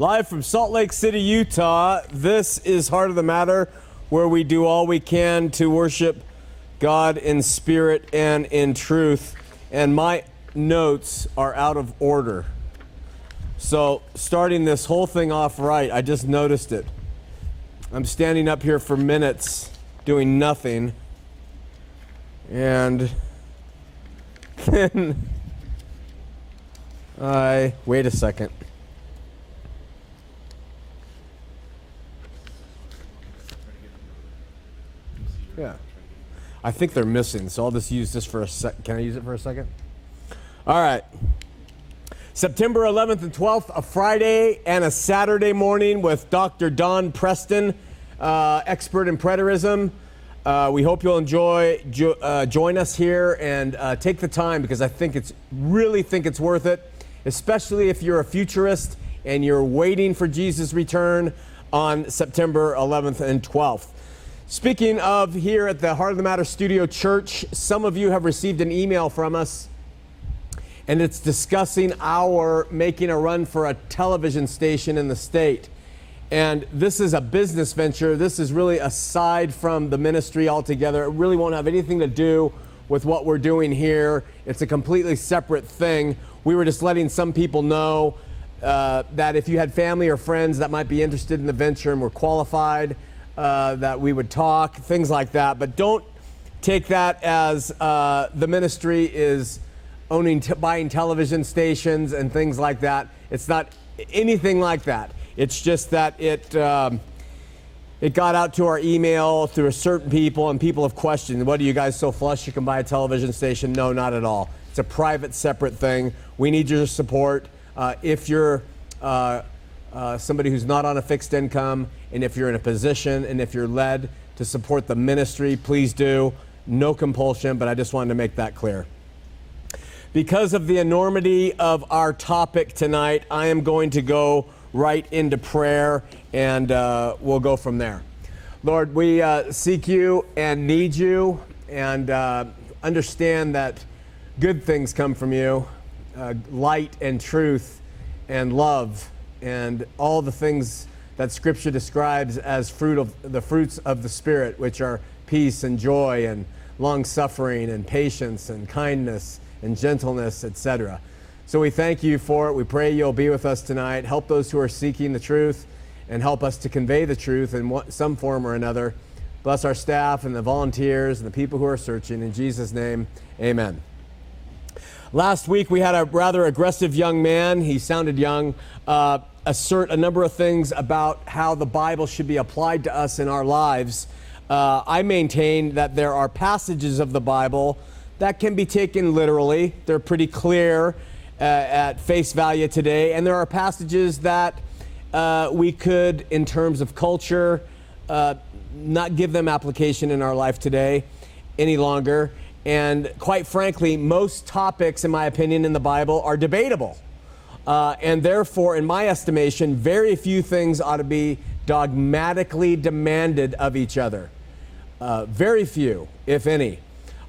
Live from Salt Lake City, Utah, this is Heart of the Matter, where we do all we can to worship God in spirit and in truth. And my notes are out of order. So, starting this whole thing off right, I just noticed it. I'm standing up here for minutes doing nothing. And then I. Wait a second. Yeah. I think they're missing, so I'll just use this for a sec. Can I use it for a second? All right. September 11th and 12th, a Friday and a Saturday morning with Dr. Don Preston, uh, expert in preterism. Uh, we hope you'll enjoy jo- uh, join us here and uh, take the time because I think it's really think it's worth it, especially if you're a futurist and you're waiting for Jesus' return on September 11th and 12th. Speaking of here at the Heart of the Matter Studio Church, some of you have received an email from us, and it's discussing our making a run for a television station in the state. And this is a business venture. This is really aside from the ministry altogether. It really won't have anything to do with what we're doing here. It's a completely separate thing. We were just letting some people know uh, that if you had family or friends that might be interested in the venture and were qualified, uh, that we would talk, things like that. But don't take that as uh, the ministry is owning, t- buying television stations and things like that. It's not anything like that. It's just that it. Um, it got out to our email through a certain people, and people have questioned, what are you guys so flush you can buy a television station? No, not at all. It's a private, separate thing. We need your support. Uh, if you're uh, uh, somebody who's not on a fixed income, and if you're in a position and if you're led to support the ministry, please do. No compulsion, but I just wanted to make that clear. Because of the enormity of our topic tonight, I am going to go right into prayer and uh, we'll go from there. Lord, we uh, seek you and need you and uh, understand that good things come from you uh, light and truth and love and all the things that Scripture describes as fruit of the fruits of the Spirit, which are peace and joy and long suffering and patience and kindness and gentleness, etc. So we thank you for it. We pray you'll be with us tonight. Help those who are seeking the truth and help us to convey the truth in some form or another. Bless our staff and the volunteers and the people who are searching. In Jesus' name, amen. Last week we had a rather aggressive young man, he sounded young, uh, assert a number of things about how the Bible should be applied to us in our lives. Uh, I maintain that there are passages of the Bible that can be taken literally, they're pretty clear uh, at face value today, and there are passages that uh, we could, in terms of culture, uh, not give them application in our life today any longer. And quite frankly, most topics, in my opinion, in the Bible are debatable. Uh, and therefore, in my estimation, very few things ought to be dogmatically demanded of each other. Uh, very few, if any.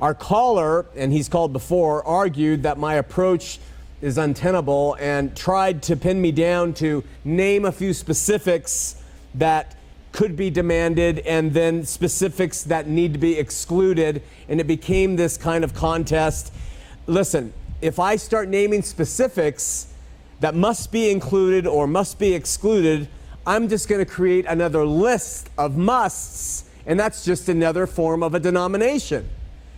Our caller, and he's called before, argued that my approach is untenable and tried to pin me down to name a few specifics that could be demanded and then specifics that need to be excluded. And it became this kind of contest. Listen, if I start naming specifics that must be included or must be excluded, I'm just going to create another list of musts, and that's just another form of a denomination.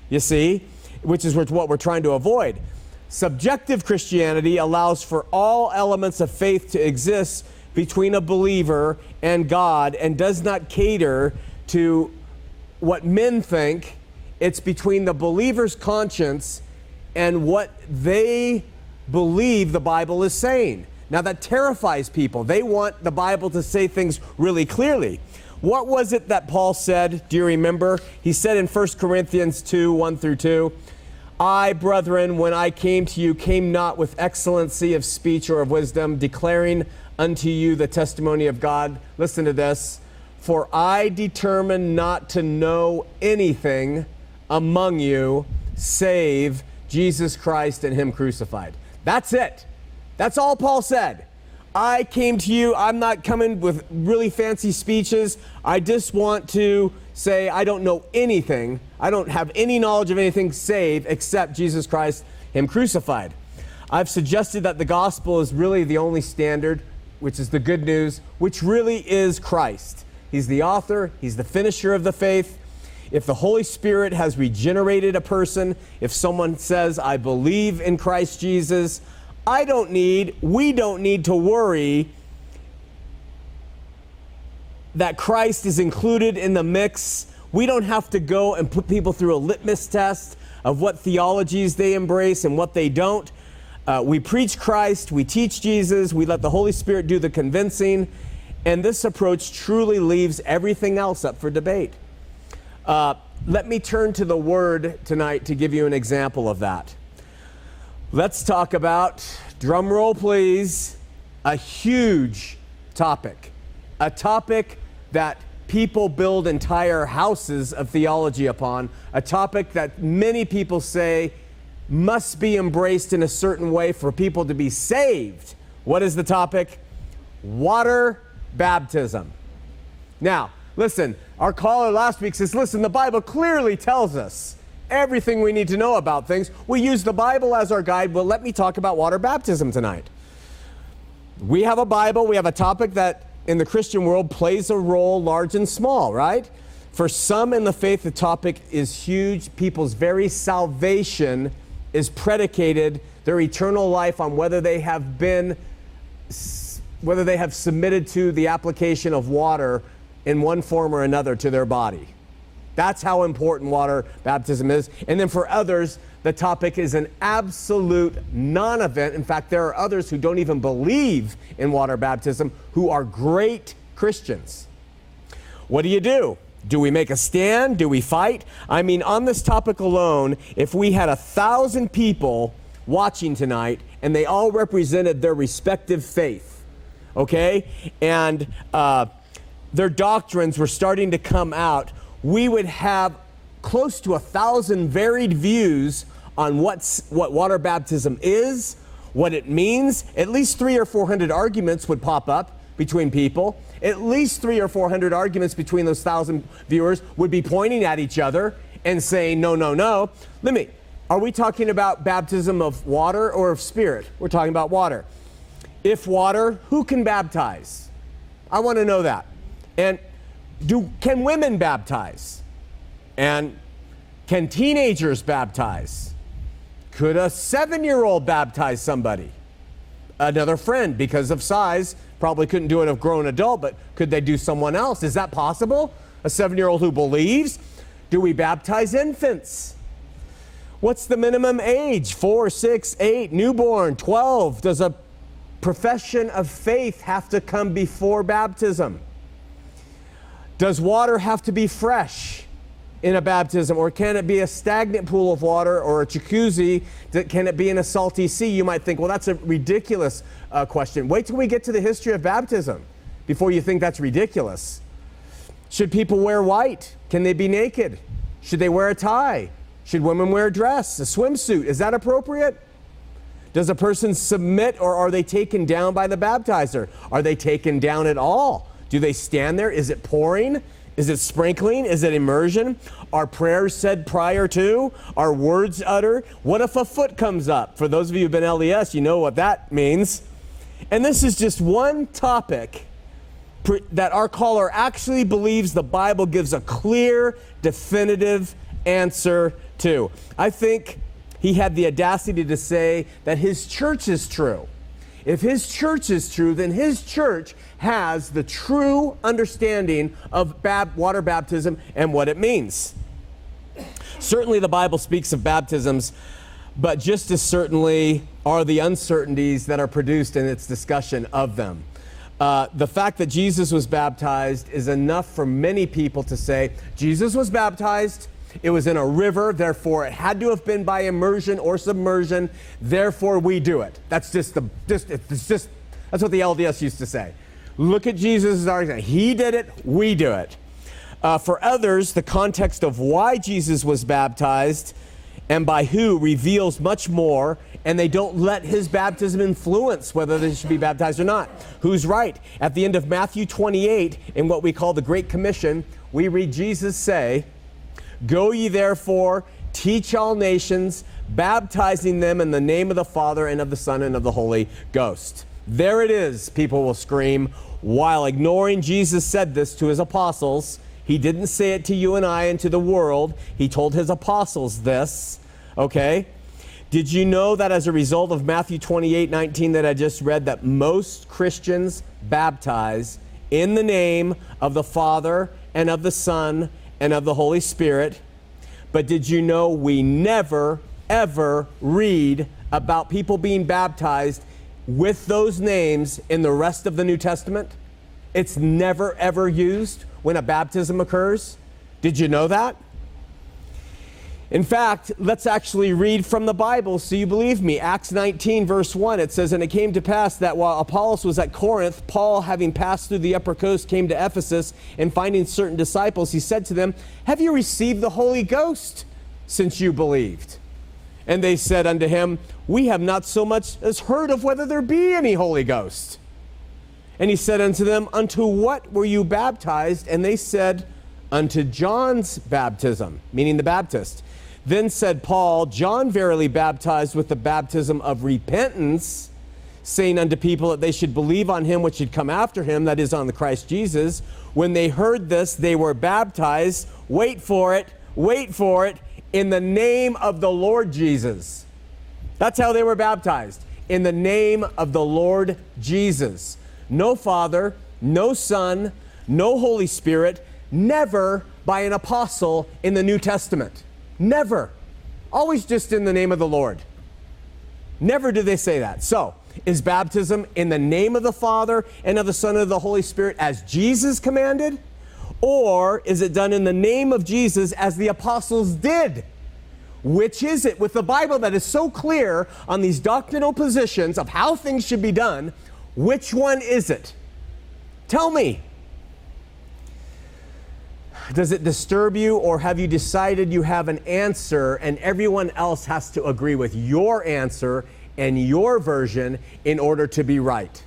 You see, which is what we're trying to avoid. Subjective Christianity allows for all elements of faith to exist between a believer and God and does not cater to what men think. It's between the believer's conscience and what they believe the Bible is saying. Now, that terrifies people. They want the Bible to say things really clearly. What was it that Paul said? Do you remember? He said in 1 Corinthians 2 1 through 2, I, brethren, when I came to you, came not with excellency of speech or of wisdom, declaring unto you the testimony of God. Listen to this. For I determined not to know anything among you save Jesus Christ and Him crucified. That's it. That's all Paul said. I came to you. I'm not coming with really fancy speeches. I just want to say I don't know anything. I don't have any knowledge of anything save except Jesus Christ, Him crucified. I've suggested that the gospel is really the only standard, which is the good news, which really is Christ. He's the author, He's the finisher of the faith. If the Holy Spirit has regenerated a person, if someone says, I believe in Christ Jesus, I don't need, we don't need to worry that Christ is included in the mix. We don't have to go and put people through a litmus test of what theologies they embrace and what they don't. Uh, we preach Christ, we teach Jesus, we let the Holy Spirit do the convincing, and this approach truly leaves everything else up for debate. Uh, let me turn to the Word tonight to give you an example of that. Let's talk about, drum roll please, a huge topic. A topic that people build entire houses of theology upon, a topic that many people say must be embraced in a certain way for people to be saved. What is the topic? Water baptism. Now, listen, our caller last week says, listen, the Bible clearly tells us everything we need to know about things. We use the Bible as our guide. Well, let me talk about water baptism tonight. We have a Bible, we have a topic that in the Christian world plays a role large and small, right? For some in the faith, the topic is huge. People's very salvation is predicated, their eternal life, on whether they have been, whether they have submitted to the application of water in one form or another to their body. That's how important water baptism is. And then for others, the topic is an absolute non event. In fact, there are others who don't even believe in water baptism who are great Christians. What do you do? Do we make a stand? Do we fight? I mean, on this topic alone, if we had a thousand people watching tonight and they all represented their respective faith, okay, and uh, their doctrines were starting to come out, we would have close to a thousand varied views on what's, what water baptism is, what it means. At least three or four hundred arguments would pop up between people. At least three or four hundred arguments between those thousand viewers would be pointing at each other and saying, no, no, no. Let me, are we talking about baptism of water or of spirit? We're talking about water. If water, who can baptize? I want to know that. And do, can women baptize? And can teenagers baptize? Could a seven year old baptize somebody? Another friend, because of size, probably couldn't do it a grown adult, but could they do someone else? Is that possible? A seven year old who believes? Do we baptize infants? What's the minimum age? Four, six, eight, newborn, 12? Does a profession of faith have to come before baptism? Does water have to be fresh in a baptism, or can it be a stagnant pool of water or a jacuzzi? Can it be in a salty sea? You might think, well, that's a ridiculous uh, question. Wait till we get to the history of baptism before you think that's ridiculous. Should people wear white? Can they be naked? Should they wear a tie? Should women wear a dress, a swimsuit? Is that appropriate? Does a person submit or are they taken down by the baptizer? Are they taken down at all? Do they stand there? Is it pouring? Is it sprinkling? Is it immersion? Are prayers said prior to? Are words uttered? What if a foot comes up? For those of you who've been LDS, you know what that means. And this is just one topic that our caller actually believes the Bible gives a clear, definitive answer to. I think he had the audacity to say that his church is true. If his church is true, then his church has the true understanding of water baptism and what it means. Certainly, the Bible speaks of baptisms, but just as certainly are the uncertainties that are produced in its discussion of them. Uh, the fact that Jesus was baptized is enough for many people to say Jesus was baptized. It was in a river, therefore it had to have been by immersion or submersion. Therefore, we do it. That's just the just it's just that's what the LDS used to say. Look at Jesus as our example. He did it. We do it. Uh, for others, the context of why Jesus was baptized and by who reveals much more, and they don't let his baptism influence whether they should be baptized or not. Who's right? At the end of Matthew 28, in what we call the Great Commission, we read Jesus say, Go ye therefore, teach all nations, baptizing them in the name of the Father and of the Son and of the Holy Ghost. There it is, people will scream. While ignoring Jesus said this to his apostles, he didn't say it to you and I and to the world. He told his apostles this, okay? Did you know that as a result of Matthew 28 19 that I just read, that most Christians baptize in the name of the Father and of the Son and of the Holy Spirit? But did you know we never, ever read about people being baptized with those names in the rest of the New Testament? It's never, ever used when a baptism occurs. Did you know that? In fact, let's actually read from the Bible so you believe me. Acts 19, verse 1, it says, And it came to pass that while Apollos was at Corinth, Paul, having passed through the upper coast, came to Ephesus, and finding certain disciples, he said to them, Have you received the Holy Ghost since you believed? And they said unto him, We have not so much as heard of whether there be any Holy Ghost. And he said unto them, Unto what were you baptized? And they said, Unto John's baptism, meaning the Baptist. Then said Paul, John verily baptized with the baptism of repentance, saying unto people that they should believe on him which should come after him, that is, on the Christ Jesus. When they heard this, they were baptized. Wait for it, wait for it, in the name of the Lord Jesus. That's how they were baptized, in the name of the Lord Jesus no Father, no Son, no Holy Spirit, never by an apostle in the New Testament. Never. Always just in the name of the Lord. Never do they say that. So, is baptism in the name of the Father and of the Son and of the Holy Spirit as Jesus commanded? Or is it done in the name of Jesus as the apostles did? Which is it with the Bible that is so clear on these doctrinal positions of how things should be done? Which one is it? Tell me. Does it disturb you, or have you decided you have an answer and everyone else has to agree with your answer and your version in order to be right?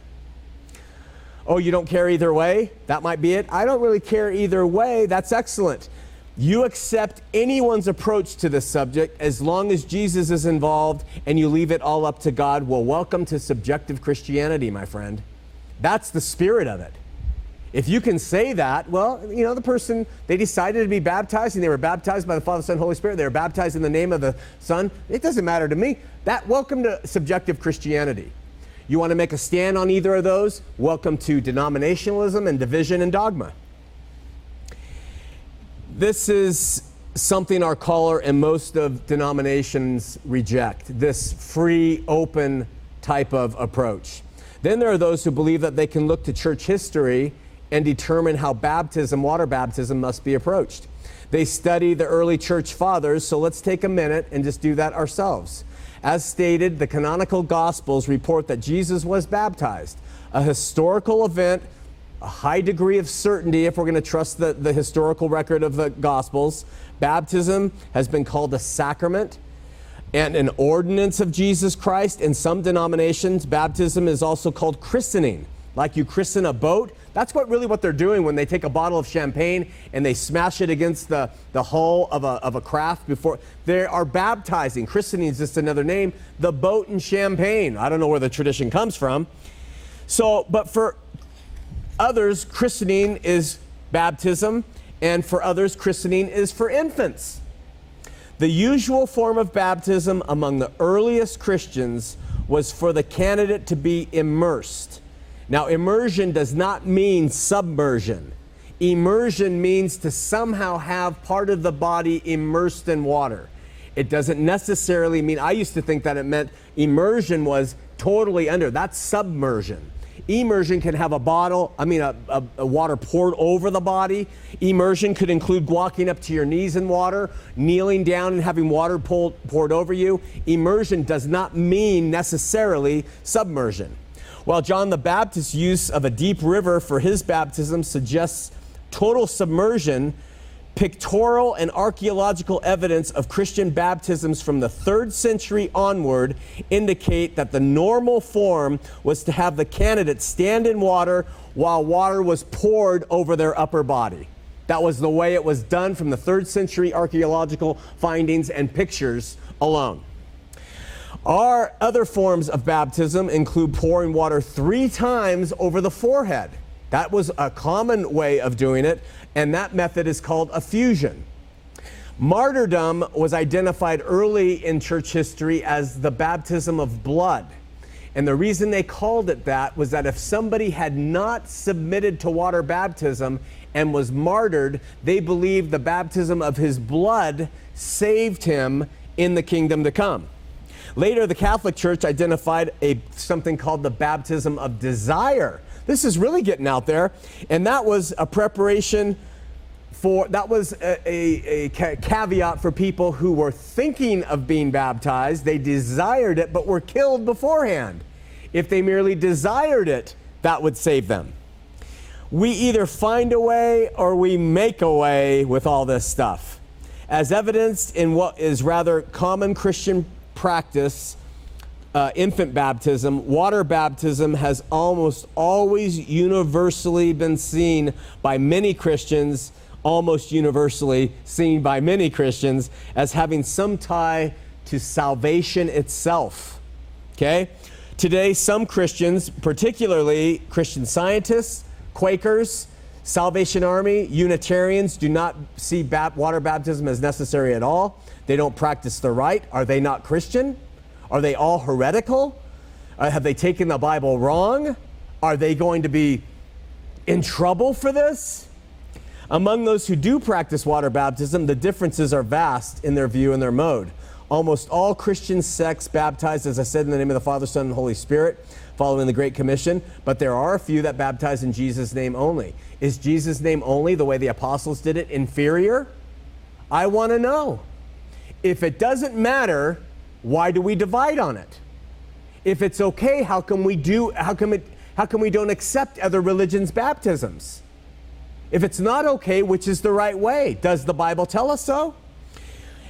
Oh, you don't care either way? That might be it. I don't really care either way. That's excellent. You accept anyone's approach to this subject as long as Jesus is involved and you leave it all up to God. Well, welcome to subjective Christianity, my friend. That's the spirit of it. If you can say that, well, you know, the person, they decided to be baptized and they were baptized by the Father, Son, Holy Spirit. They were baptized in the name of the Son. It doesn't matter to me. That, welcome to subjective Christianity. You want to make a stand on either of those? Welcome to denominationalism and division and dogma. This is something our caller and most of denominations reject this free, open type of approach. Then there are those who believe that they can look to church history and determine how baptism, water baptism, must be approached. They study the early church fathers, so let's take a minute and just do that ourselves. As stated, the canonical gospels report that Jesus was baptized, a historical event a high degree of certainty if we're going to trust the, the historical record of the Gospels. Baptism has been called a sacrament and an ordinance of Jesus Christ. In some denominations, baptism is also called christening. like you christen a boat. That's what really what they're doing when they take a bottle of champagne and they smash it against the, the hull of a, of a craft before they are baptizing. Christening is just another name. The boat and champagne. I don't know where the tradition comes from. So, but for others, christening is baptism, and for others, christening is for infants. The usual form of baptism among the earliest Christians was for the candidate to be immersed. Now, immersion does not mean submersion. Immersion means to somehow have part of the body immersed in water. It doesn't necessarily mean, I used to think that it meant immersion was totally under. That's submersion. Immersion can have a bottle, I mean, a, a, a, water poured over the body. Immersion could include walking up to your knees in water, kneeling down and having water pulled, poured over you. Immersion does not mean necessarily submersion. While John the Baptist's use of a deep river for his baptism suggests total submersion, pictorial and archaeological evidence of Christian baptisms from the third century onward indicate that the normal form was to have the candidate stand in water while water was poured over their upper body. That was the way it was done from the third century archaeological findings and pictures alone. Our other forms of baptism include pouring water three times over the forehead. That was a common way of doing it, and that method is called effusion. Martyrdom was identified early in church history as the baptism of blood. And the reason they called it that was that if somebody had not submitted to water baptism and was martyred, they believed the baptism of his blood saved him in the kingdom to come. Later, the Catholic Church identified a, something called the baptism of desire this is really getting out there. And that was a preparation for, that was a, a, a caveat for people who were thinking of being baptized. They desired it, but were killed beforehand. If they merely desired it, that would save them. We either find a way or we make a way with all this stuff. As evidenced in what is rather common Christian practice uh, infant baptism, water baptism has almost always universally been seen by many Christians, almost universally seen by many Christians, as having some tie to salvation itself. Okay? Today, some Christians, particularly Christian scientists, Quakers, Salvation Army, Unitarians, do not see water baptism as necessary at all. They don't practice the rite. Are they not Christian? Are they all heretical? Uh, have they taken the Bible wrong? Are they going to be in trouble for this? Among those who do practice water baptism, the differences are vast in their view and their mode. Almost all Christian sects baptize, as I said, in the name of the Father, Son, and Holy Spirit, following the Great Commission, but there are a few that baptize in Jesus' name only. Is Jesus' name only, the way the apostles did it, inferior? I want to know. If it doesn't matter, why do we divide on it? If it's okay, how come we do how come it how come we don't accept other religions' baptisms? If it's not okay, which is the right way? Does the Bible tell us so?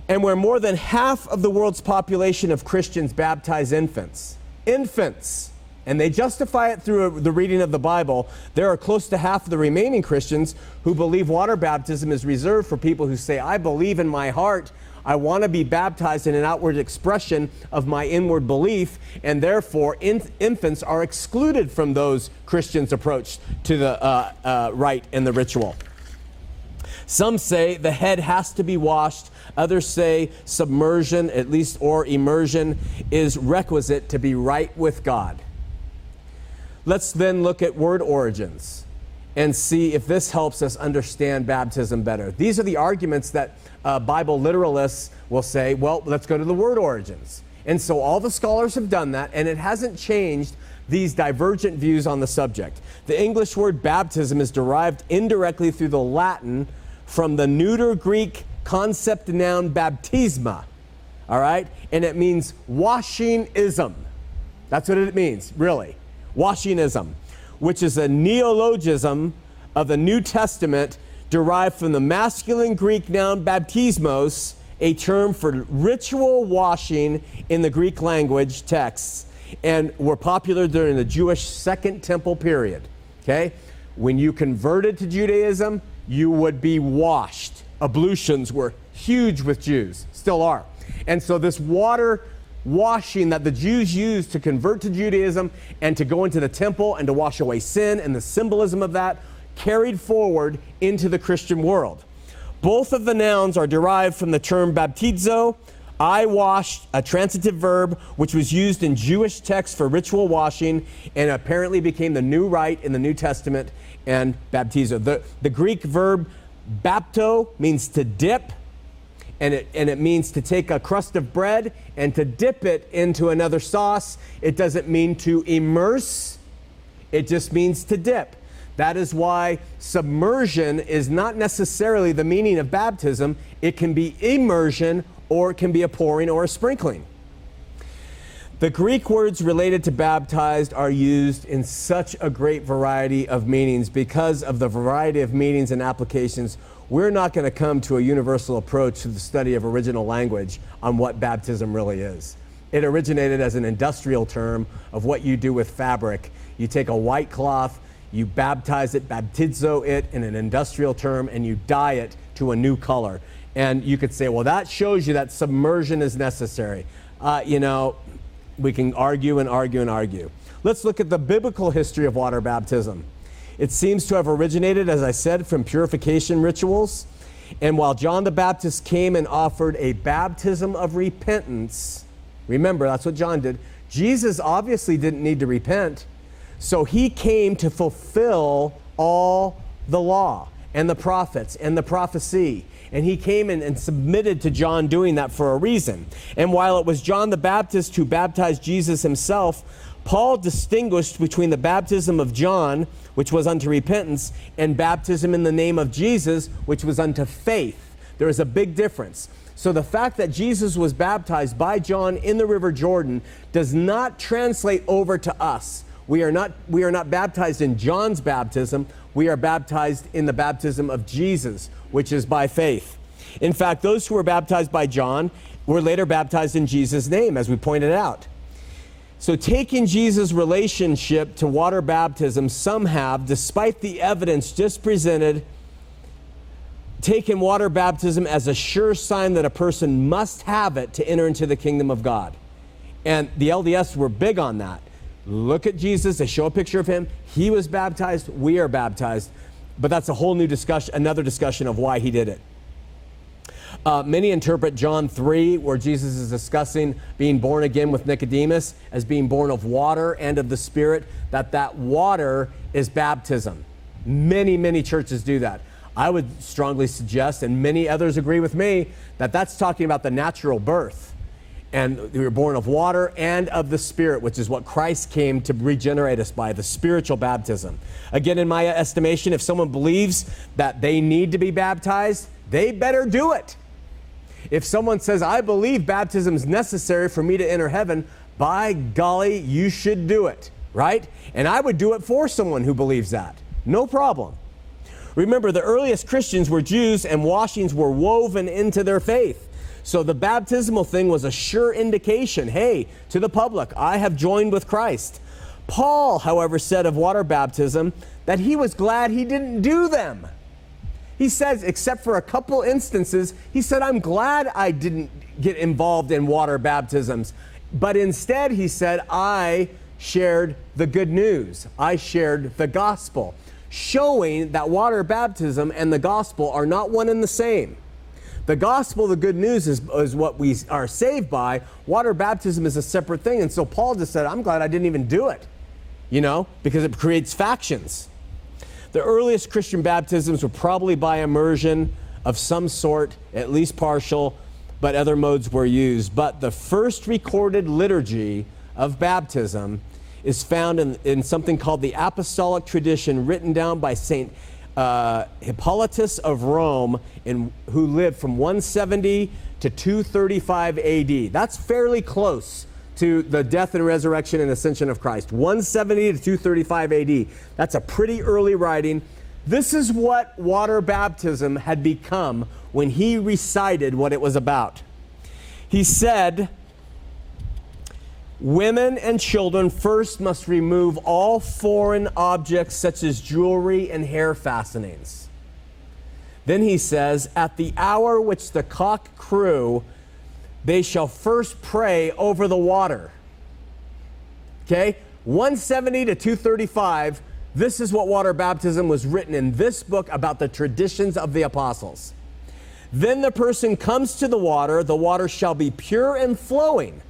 And where more than half of the world's population of Christians baptize infants, infants, and they justify it through the reading of the Bible, there are close to half of the remaining Christians who believe water baptism is reserved for people who say, I believe in my heart I want to be baptized in an outward expression of my inward belief, and therefore in, infants are excluded from those Christians' approach to the uh, uh, rite and the ritual. Some say the head has to be washed. Others say submersion, at least, or immersion is requisite to be right with God. Let's then look at word origins and see if this helps us understand baptism better. These are the arguments that uh, Bible literalists will say, well, let's go to the word origins. And so all the scholars have done that, and it hasn't changed these divergent views on the subject. The English word baptism is derived indirectly through the Latin from the neuter Greek concept noun baptisma, all right? And it means washing-ism. That's what it means, really. Washing-ism, which is a neologism of the New Testament derived from the masculine Greek noun baptismos, a term for ritual washing in the Greek language texts, and were popular during the Jewish Second Temple period. Okay? When you converted to Judaism, you would be washed. Ablutions were huge with Jews, still are. And so this water washing that the Jews used to convert to Judaism and to go into the temple and to wash away sin and the symbolism of that carried forward into the Christian world. Both of the nouns are derived from the term baptizo, I washed, a transitive verb which was used in Jewish texts for ritual washing and apparently became the new rite in the New Testament and baptizo. The, the Greek verb bapto means to dip, and it, and it means to take a crust of bread and to dip it into another sauce. It doesn't mean to immerse, it just means to dip. That is why submersion is not necessarily the meaning of baptism. It can be immersion or it can be a pouring or a sprinkling. The Greek words related to baptized are used in such a great variety of meanings because of the variety of meanings and applications. We're not going to come to a universal approach to the study of original language on what baptism really is. It originated as an industrial term of what you do with fabric. You take a white cloth, you baptize it, baptizo it in an industrial term, and you dye it to a new color. And you could say, well, that shows you that submersion is necessary. Uh, you know, we can argue and argue and argue. Let's look at the biblical history of water baptism. It seems to have originated, as I said, from purification rituals. And while John the Baptist came and offered a baptism of repentance, remember, that's what John did. Jesus obviously didn't need to repent. So he came to fulfill all the law and the prophets and the prophecy. And he came and submitted to John doing that for a reason. And while it was John the Baptist who baptized Jesus himself, Paul distinguished between the baptism of John, which was unto repentance, and baptism in the name of Jesus, which was unto faith. There is a big difference. So the fact that Jesus was baptized by John in the River Jordan does not translate over to us. We are not, we are not baptized in John's baptism. We are baptized in the baptism of Jesus, which is by faith. In fact, those who were baptized by John were later baptized in Jesus' name, as we pointed out. So, taking Jesus' relationship to water baptism, some have, despite the evidence just presented, taken water baptism as a sure sign that a person must have it to enter into the kingdom of God. And the LDS were big on that. Look at Jesus. They show a picture of him. He was baptized. We are baptized. But that's a whole new discussion, another discussion of why he did it. Uh, many interpret John 3, where Jesus is discussing being born again with Nicodemus, as being born of water and of the Spirit, that that water is baptism. Many, many churches do that. I would strongly suggest, and many others agree with me, that that's talking about the natural birth and we were born of water and of the Spirit, which is what Christ came to regenerate us by, the spiritual baptism. Again, in my estimation, if someone believes that they need to be baptized, they better do it. If someone says, I believe baptism is necessary for me to enter heaven, by golly, you should do it, right? And I would do it for someone who believes that. No problem. Remember, the earliest Christians were Jews and washings were woven into their faith. So the baptismal thing was a sure indication hey, to the public, I have joined with Christ. Paul, however, said of water baptism that he was glad he didn't do them. He says, except for a couple instances, he said, I'm glad I didn't get involved in water baptisms. But instead, he said, I shared the good news. I shared the gospel, showing that water baptism and the gospel are not one and the same. The gospel, the good news, is, is what we are saved by. Water baptism is a separate thing. And so Paul just said, I'm glad I didn't even do it, you know, because it creates factions. The earliest Christian baptisms were probably by immersion of some sort, at least partial, but other modes were used. But the first recorded liturgy of baptism is found in, in something called the Apostolic Tradition, written down by St uh, Hippolytus of Rome, in, who lived from 170 to 235 AD. That's fairly close to the death and resurrection and ascension of Christ. 170 to 235 AD. That's a pretty early writing. This is what water baptism had become when he recited what it was about. He said, Women and children first must remove all foreign objects such as jewelry and hair fastenings. Then he says, At the hour which the cock crew, they shall first pray over the water. Okay? 170 to 235, this is what water baptism was written in this book about the traditions of the apostles. Then the person comes to the water, the water shall be pure and flowing.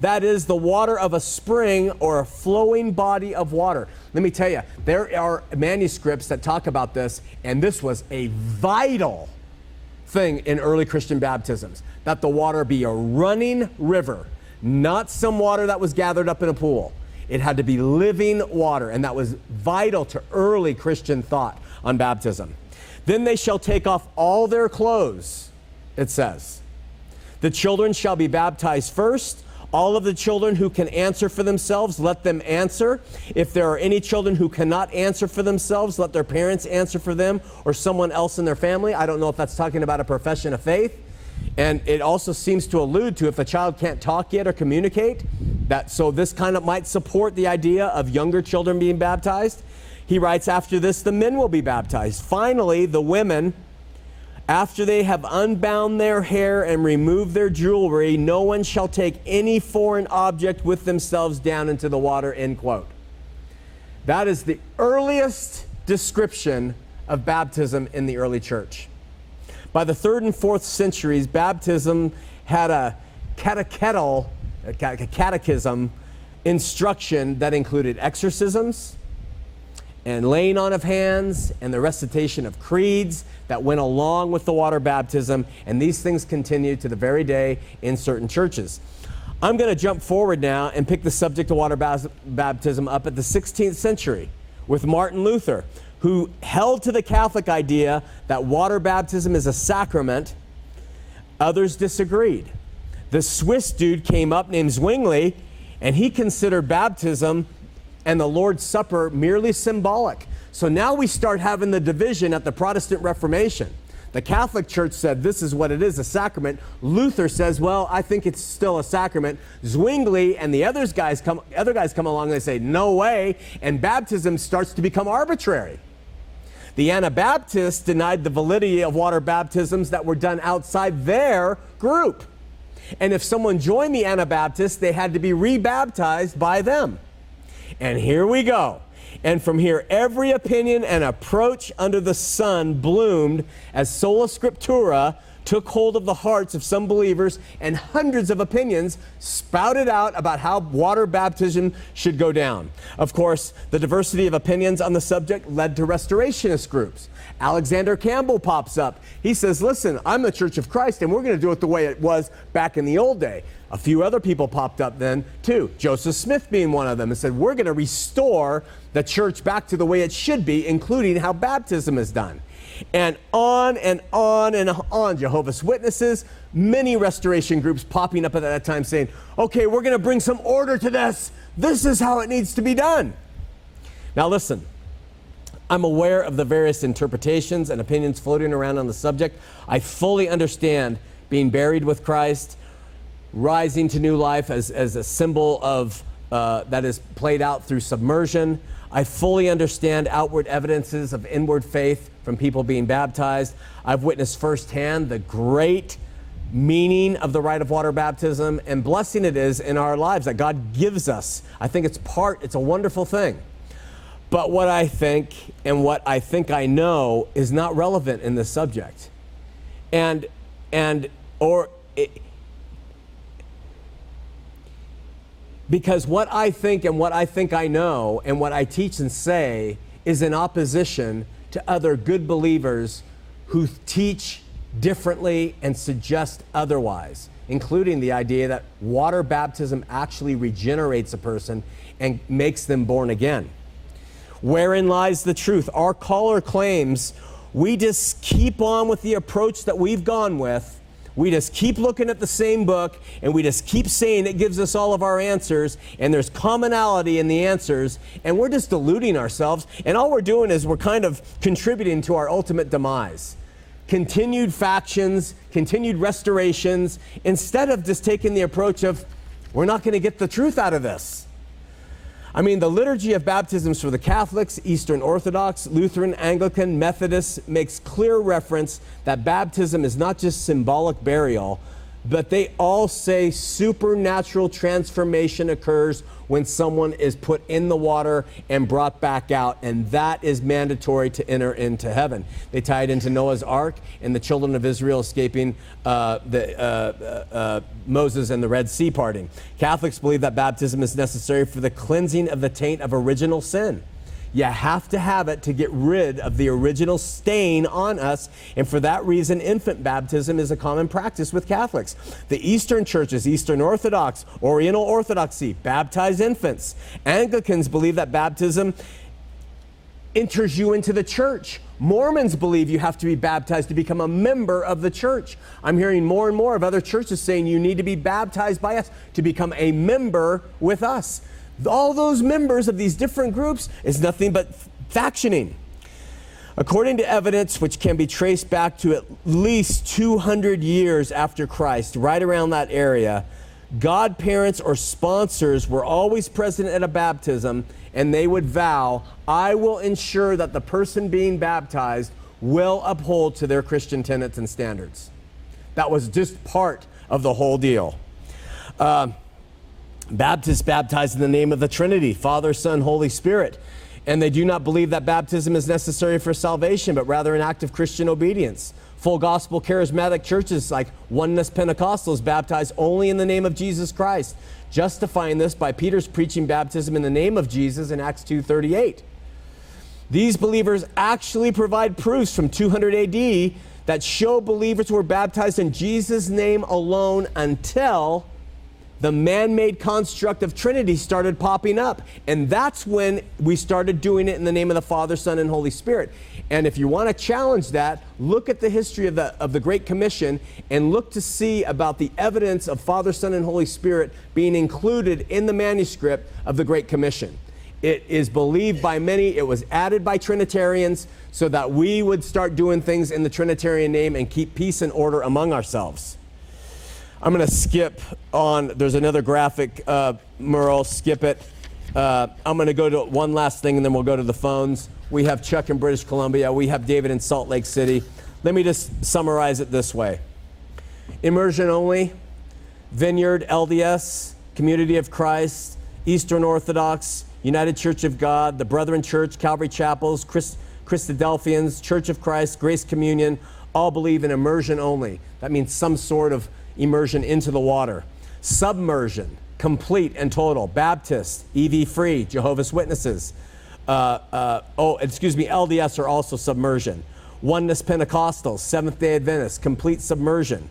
That is the water of a spring or a flowing body of water. Let me tell you, there are manuscripts that talk about this, and this was a vital thing in early Christian baptisms that the water be a running river, not some water that was gathered up in a pool. It had to be living water, and that was vital to early Christian thought on baptism. Then they shall take off all their clothes, it says. The children shall be baptized first. All of the children who can answer for themselves, let them answer. If there are any children who cannot answer for themselves, let their parents answer for them or someone else in their family. I don't know if that's talking about a profession of faith. And it also seems to allude to if a child can't talk yet or communicate, that so this kind of might support the idea of younger children being baptized. He writes, after this, the men will be baptized. Finally, the women, after they have unbound their hair and removed their jewelry, no one shall take any foreign object with themselves down into the water, end quote. That is the earliest description of baptism in the early church. By the third and fourth centuries, baptism had a catechetical, a catechism instruction that included exorcisms, and laying on of hands and the recitation of creeds that went along with the water baptism. And these things continue to the very day in certain churches. I'm going to jump forward now and pick the subject of water baptism up at the 16th century with Martin Luther, who held to the Catholic idea that water baptism is a sacrament. Others disagreed. The Swiss dude came up named Zwingli, and he considered baptism and the Lord's Supper merely symbolic. So now we start having the division at the Protestant Reformation. The Catholic Church said this is what it is, a sacrament. Luther says, well, I think it's still a sacrament. Zwingli and the others guys come, other guys come along and they say, no way. And baptism starts to become arbitrary. The Anabaptists denied the validity of water baptisms that were done outside their group. And if someone joined the Anabaptists, they had to be rebaptized by them. And here we go. And from here, every opinion and approach under the sun bloomed as sola scriptura took hold of the hearts of some believers, and hundreds of opinions spouted out about how water baptism should go down. Of course, the diversity of opinions on the subject led to restorationist groups. Alexander Campbell pops up. He says, Listen, I'm the Church of Christ, and we're going to do it the way it was back in the old day. A few other people popped up then, too. Joseph Smith being one of them, and said, We're going to restore the church back to the way it should be, including how baptism is done. And on and on and on. Jehovah's Witnesses, many restoration groups popping up at that time saying, Okay, we're going to bring some order to this. This is how it needs to be done. Now, listen. I'm aware of the various interpretations and opinions floating around on the subject. I fully understand being buried with Christ, rising to new life as, as a symbol of uh, that is played out through submersion. I fully understand outward evidences of inward faith from people being baptized. I've witnessed firsthand the great meaning of the rite of water baptism and blessing it is in our lives that God gives us. I think it's part, it's a wonderful thing. But what I think and what I think I know is not relevant in this subject. And, and, or, it, Because what I think and what I think I know and what I teach and say is in opposition to other good believers who teach differently and suggest otherwise, including the idea that water baptism actually regenerates a person and makes them born again. Wherein lies the truth? Our caller claims we just keep on with the approach that we've gone with we just keep looking at the same book and we just keep saying it gives us all of our answers and there's commonality in the answers and we're just deluding ourselves and all we're doing is we're kind of contributing to our ultimate demise. Continued factions, continued restorations, instead of just taking the approach of we're not going to get the truth out of this. I mean, the liturgy of baptisms for the Catholics, Eastern Orthodox, Lutheran, Anglican, Methodist makes clear reference that baptism is not just symbolic burial, but they all say supernatural transformation occurs when someone is put in the water and brought back out, and that is mandatory to enter into heaven. They tie it into Noah's Ark and the children of Israel escaping uh, the, uh, uh, uh Moses and the Red Sea parting. Catholics believe that baptism is necessary for the cleansing of the taint of original sin. You have to have it to get rid of the original stain on us. And for that reason, infant baptism is a common practice with Catholics. The Eastern churches, Eastern Orthodox, Oriental Orthodoxy, baptize infants. Anglicans believe that baptism enters you into the church. Mormons believe you have to be baptized to become a member of the church. I'm hearing more and more of other churches saying you need to be baptized by us to become a member with us all those members of these different groups is nothing but factioning. According to evidence which can be traced back to at least 200 years after Christ, right around that area, godparents or sponsors were always present at a baptism and they would vow, I will ensure that the person being baptized will uphold to their Christian tenets and standards. That was just part of the whole deal. Uh, Baptists baptize in the name of the Trinity, Father, Son, Holy Spirit. And they do not believe that baptism is necessary for salvation, but rather an act of Christian obedience. Full gospel charismatic churches like Oneness Pentecostals baptize only in the name of Jesus Christ, justifying this by Peter's preaching baptism in the name of Jesus in Acts 2:38. These believers actually provide proofs from 200 AD that show believers were baptized in Jesus' name alone until the man made construct of Trinity started popping up. And that's when we started doing it in the name of the Father, Son, and Holy Spirit. And if you want to challenge that, look at the history of the, of the Great Commission and look to see about the evidence of Father, Son, and Holy Spirit being included in the manuscript of the Great Commission. It is believed by many, it was added by Trinitarians so that we would start doing things in the Trinitarian name and keep peace and order among ourselves. I'm going to skip on. There's another graphic, uh, Merle, skip it. Uh, I'm going to go to one last thing and then we'll go to the phones. We have Chuck in British Columbia. We have David in Salt Lake City. Let me just summarize it this way Immersion only, Vineyard, LDS, Community of Christ, Eastern Orthodox, United Church of God, the Brethren Church, Calvary Chapels, Christ, Christadelphians, Church of Christ, Grace Communion, all believe in immersion only. That means some sort of immersion into the water. Submersion, complete and total. Baptist, EV free, Jehovah's Witnesses. Uh, uh, oh, excuse me, LDS are also submersion. Oneness Pentecostals, Seventh day Adventists, complete submersion.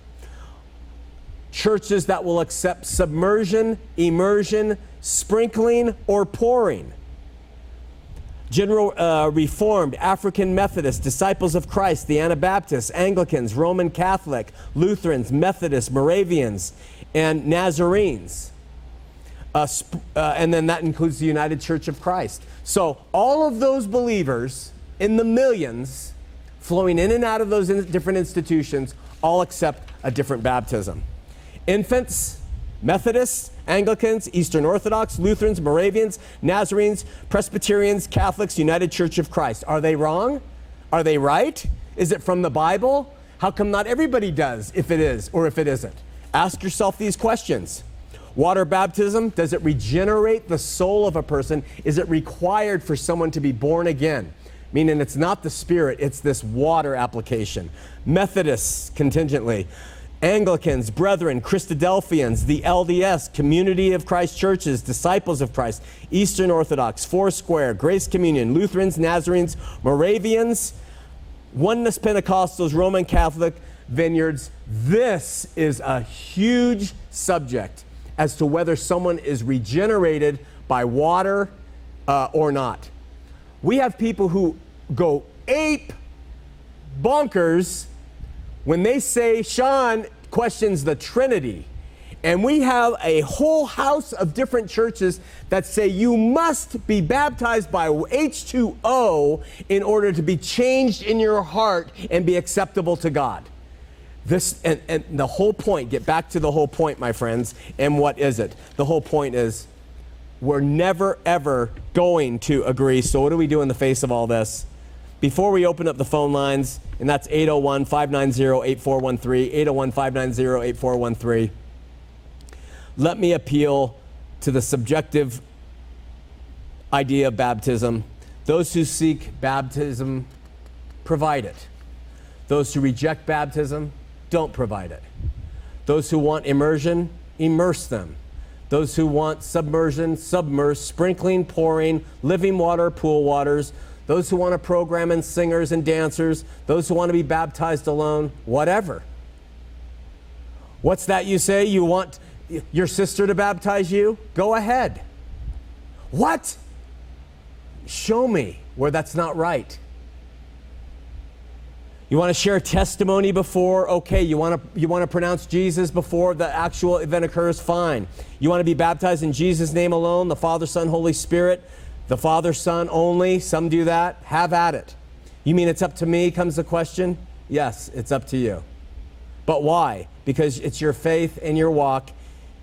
Churches that will accept submersion, immersion, sprinkling, or pouring. General uh, Reformed, African Methodist, Disciples of Christ, the Anabaptists, Anglicans, Roman Catholic, Lutherans, Methodists, Moravians, and Nazarenes. Uh, uh, and then that includes the United Church of Christ. So all of those believers in the millions flowing in and out of those in different institutions all accept a different baptism. Infants, Methodists, Anglicans, Eastern Orthodox, Lutherans, Moravians, Nazarenes, Presbyterians, Catholics, United Church of Christ. Are they wrong? Are they right? Is it from the Bible? How come not everybody does, if it is or if it isn't? Ask yourself these questions. Water baptism, does it regenerate the soul of a person? Is it required for someone to be born again? Meaning it's not the spirit, it's this water application. Methodists, contingently. Anglicans, Brethren, Christadelphians, the LDS, Community of Christ churches, Disciples of Christ, Eastern Orthodox, Foursquare, Grace Communion, Lutherans, Nazarenes, Moravians, Oneness Pentecostals, Roman Catholic, Vineyards. This is a huge subject as to whether someone is regenerated by water uh, or not. We have people who go ape bonkers when they say Sean questions the Trinity, and we have a whole house of different churches that say you must be baptized by H2O in order to be changed in your heart and be acceptable to God. This and, and the whole point, get back to the whole point, my friends. And what is it? The whole point is we're never ever going to agree. So what do we do in the face of all this? Before we open up the phone lines, and that's 801 590 8413, 801 590 8413, let me appeal to the subjective idea of baptism. Those who seek baptism provide it. Those who reject baptism don't provide it. Those who want immersion, immerse them. Those who want submersion, submerse, sprinkling, pouring, living water, pool waters. Those who want to program in singers and dancers. Those who want to be baptized alone, whatever. What's that you say? You want your sister to baptize you? Go ahead. What? Show me where that's not right. You want to share testimony before? Okay. You want to you want to pronounce Jesus before the actual event occurs? Fine. You want to be baptized in Jesus' name alone, the Father, Son, Holy Spirit, the Father, Son only? Some do that. Have at it. You mean it's up to me? Comes the question. Yes, it's up to you. But why? Because it's your faith and your walk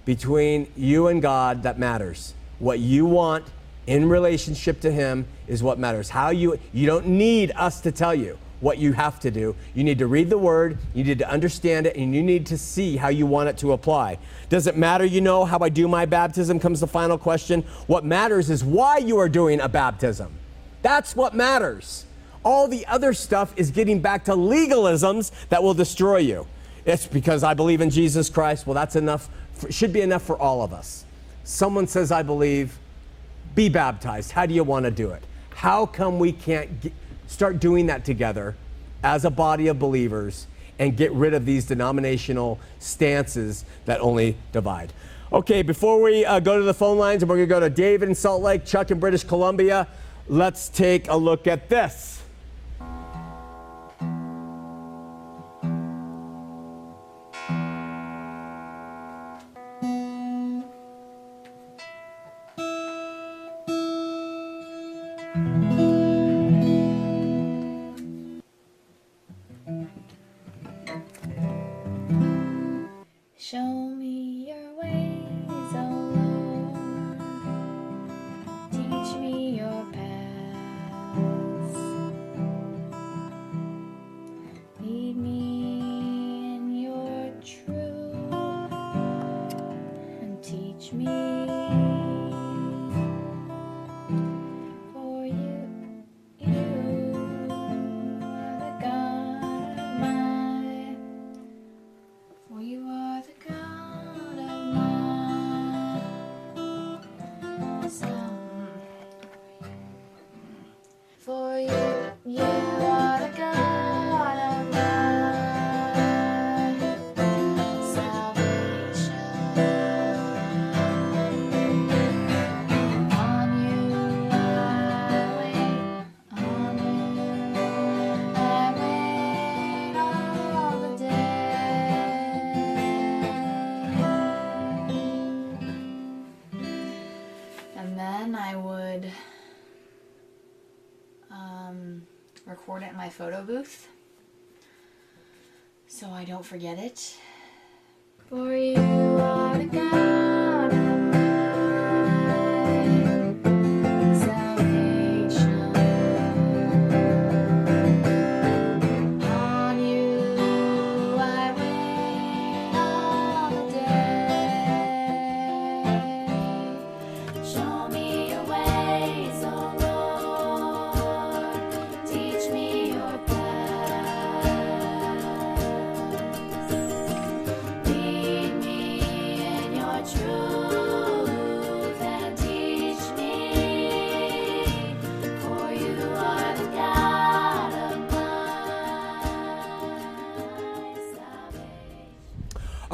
between you and God that matters. What you want in relationship to Him is what matters. How you you don't need us to tell you what you have to do. You need to read the word, you need to understand it, and you need to see how you want it to apply. Does it matter, you know, how I do my baptism? Comes the final question. What matters is why you are doing a baptism. That's what matters. All the other stuff is getting back to legalisms that will destroy you. It's because I believe in Jesus Christ. Well, that's enough, for, should be enough for all of us. Someone says, I believe, be baptized. How do you want to do it? How come we can't start doing that together as a body of believers and get rid of these denominational stances that only divide. Okay, before we uh, go to the phone lines, and we're going to go to David in Salt Lake, Chuck in British Columbia, let's take a look at this. Photo booth so I don't forget it. All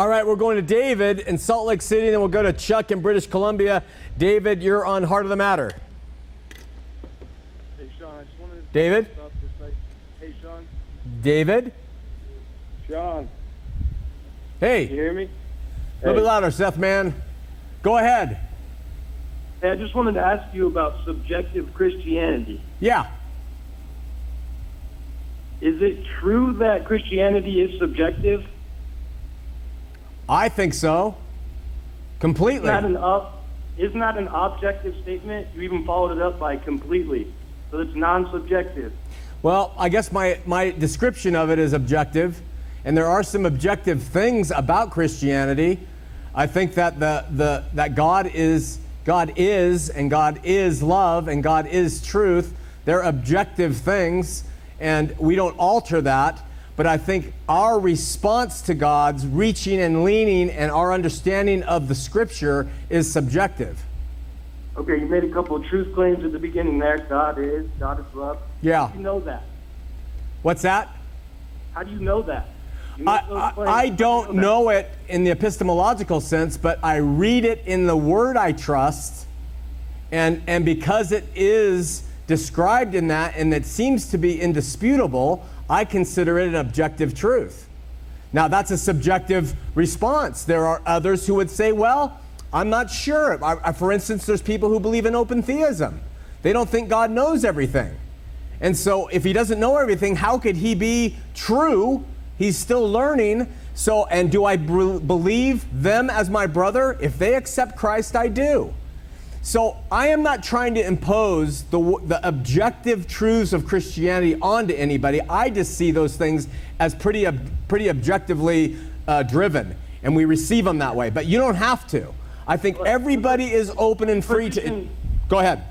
right, we're going to David in Salt Lake City, and then we'll go to Chuck in British Columbia. David, you're on Heart of the Matter. Hey, Sean, I just wanted to David? Hey, Sean. David? Sean. Hey. You hear me? A little bit louder, Seth, man. Go ahead. Hey, I just wanted to ask you about subjective Christianity. Yeah. Is it true that Christianity is subjective? I think so. Completely. Isn't that an up? Isn't that an objective statement? You even followed it up by completely, so it's non-subjective. Well, I guess my, my description of it is objective, and there are some objective things about Christianity. I think that the, the that God is God is and God is love and God is truth. They're objective things, and we don't alter that. But I think our response to God's reaching and leaning and our understanding of the Scripture is subjective. Okay, you made a couple of truth claims at the beginning there. God is, God is love. Yeah. How do you know that? What's that? How do you know that? I, I. I do you don't know it in the epistemological sense, but I read it in the word I trust. And, and because it is described in that and it seems to be indisputable, I consider it an objective truth. Now, that's a subjective response. There are others who would say, well, I'm not sure. I, I- for instance, there's people who believe in open theism, they don't think God knows everything. And so, if he doesn't know everything, how could he be true? He's still learning. So, and do I believe them as my brother? If they accept Christ, I do. So, I am not trying to impose the, the objective truths of Christianity onto anybody. I just see those things as pretty, ob- pretty objectively uh, driven, and we receive them that way. But you don't have to. I think everybody is open and free to. Go ahead.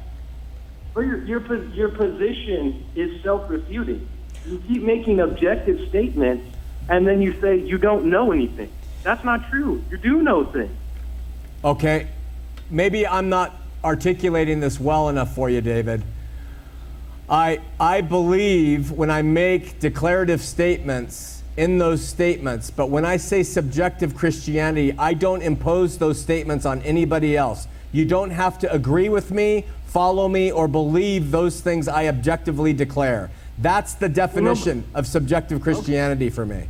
Your, your, your position is self-refuting. You keep making objective statements, and then you say you don't know anything. That's not true. You do know things. Okay, maybe I'm not articulating this well enough for you, David. I, I believe when I make declarative statements in those statements, but when I say subjective Christianity, I don't impose those statements on anybody else. You don't have to agree with me, follow me, or believe those things I objectively declare. That's the definition of subjective Christianity for me.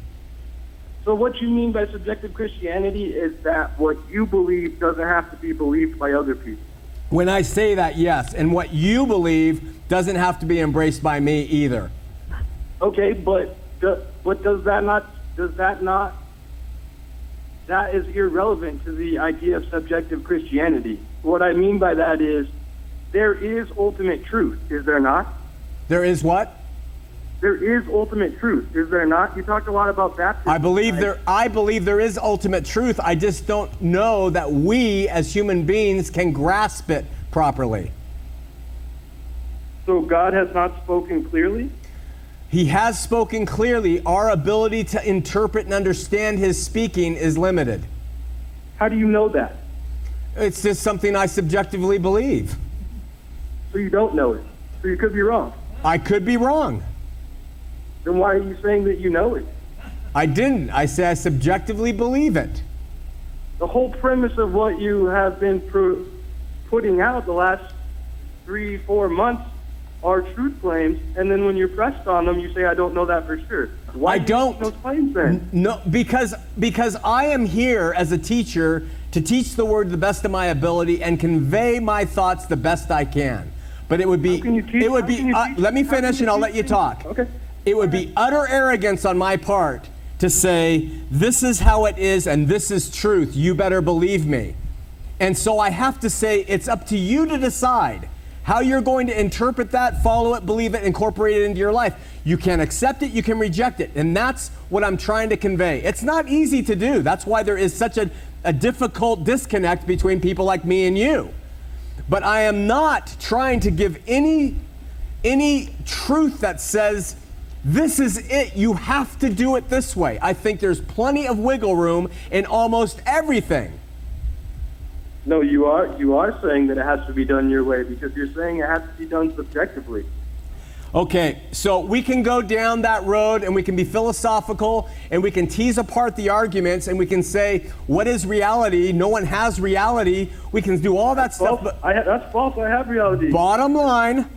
So what you mean by subjective Christianity is that what you believe doesn't have to be believed by other people. When I say that, yes. And what you believe doesn't have to be embraced by me either. Okay, but do, but does that not does that not that is irrelevant to the idea of subjective Christianity. What I mean by that is there is ultimate truth, is there not? There is what? There is ultimate truth, is there not? You talked a lot about baptism. I believe there I believe there is ultimate truth. I just don't know that we as human beings can grasp it properly. So God has not spoken clearly? He has spoken clearly. Our ability to interpret and understand his speaking is limited. How do you know that? It's just something I subjectively believe. So you don't know it. So you could be wrong. I could be wrong. Then why are you saying that you know it? I didn't. I say I subjectively believe it. The whole premise of what you have been pro- putting out the last three, four months are truth claims, and then when you're pressed on them, you say, "I don't know that for sure." Why I do don't. those claims then? No, because because I am here as a teacher to teach the word the best of my ability and convey my thoughts the best I can. But it would be How can you teach- it would be uh, let me finish and I'll let you talk. Okay. It would be utter arrogance on my part to say this is how it is and this is truth. You better believe me. And so I have to say it's up to you to decide how you're going to interpret that, follow it, believe it, incorporate it into your life. You can accept it, you can reject it. And that's what I'm trying to convey. It's not easy to do. That's why there is such a, a difficult disconnect between people like me and you. But I am not trying to give any any truth that says this is it. You have to do it this way. I think there's plenty of wiggle room in almost everything. No, you are you are saying that it has to be done your way because you're saying it has to be done subjectively. Okay, so we can go down that road and we can be philosophical and we can tease apart the arguments and we can say, what is reality? No one has reality. We can do all that stuff. False. But I ha- that's false. I have reality. bottom line,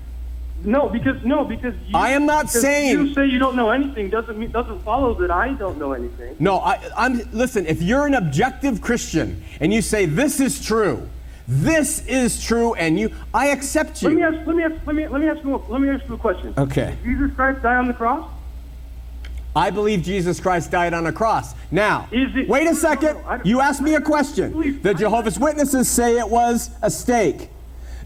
No, because no, because you, I am not saying- you say you don't know anything doesn't mean doesn't follow that I don't know anything. no, I, I'm, listen, if you're an objective Christian and you say this is true, this is true, and you, I accept you. Let me ask. Let me ask. Let me let me ask you. Let me ask you a question. Okay. Did Jesus Christ die on the cross? I believe Jesus Christ died on a cross. Now, Is it- wait a second. no, don't- you asked me a question. believe- The Jehovah's Witnesses say it was a stake.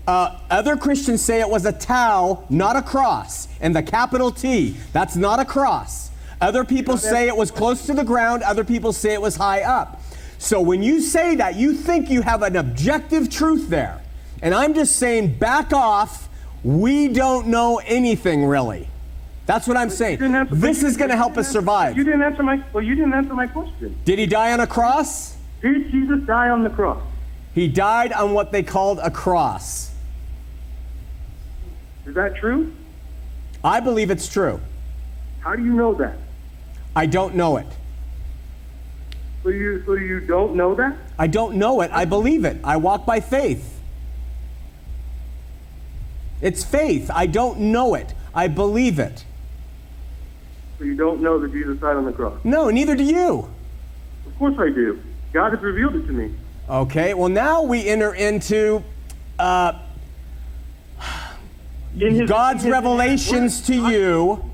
Uh, other Christians say it was a tau, not a cross, and the capital T. That's not a cross. Other people say it was close to the ground. Other people say it was high up. So when you say that, you think you have an objective truth there. And I'm just saying, back off. We don't know anything really. That's what I'm saying. Answer- This is going to help us survive. You didn't answer my. Well, you didn't answer my question. Did he die on a cross? Did Jesus die on the cross? He died on what they called a cross. Is that true? I believe it's true. How do you know that? I don't know it. So you so you don't know that? I don't know it. I believe it. I walk by faith. It's faith. I don't know it. I believe it. So you don't know that Jesus died on the cross? No, neither do you. Of course I do. God has revealed it to me. Okay, well, now we enter into uh, his- God's revelations to you.